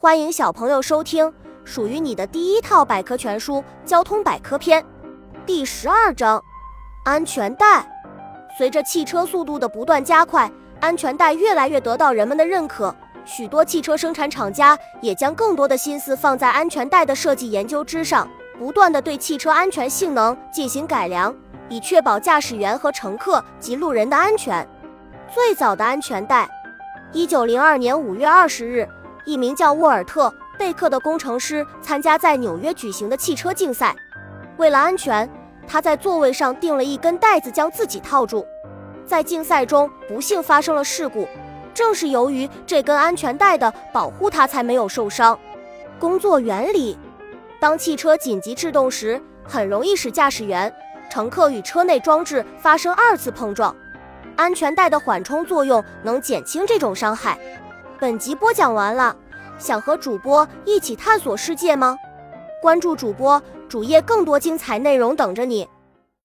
欢迎小朋友收听属于你的第一套百科全书《交通百科篇》第十二章：安全带。随着汽车速度的不断加快，安全带越来越得到人们的认可。许多汽车生产厂家也将更多的心思放在安全带的设计研究之上，不断的对汽车安全性能进行改良，以确保驾驶员和乘客及路人的安全。最早的安全带。一九零二年五月二十日，一名叫沃尔特·贝克的工程师参加在纽约举行的汽车竞赛。为了安全，他在座位上钉了一根带子将自己套住。在竞赛中，不幸发生了事故。正是由于这根安全带的保护，他才没有受伤。工作原理：当汽车紧急制动时，很容易使驾驶员、乘客与车内装置发生二次碰撞。安全带的缓冲作用能减轻这种伤害。本集播讲完了，想和主播一起探索世界吗？关注主播主页，更多精彩内容等着你。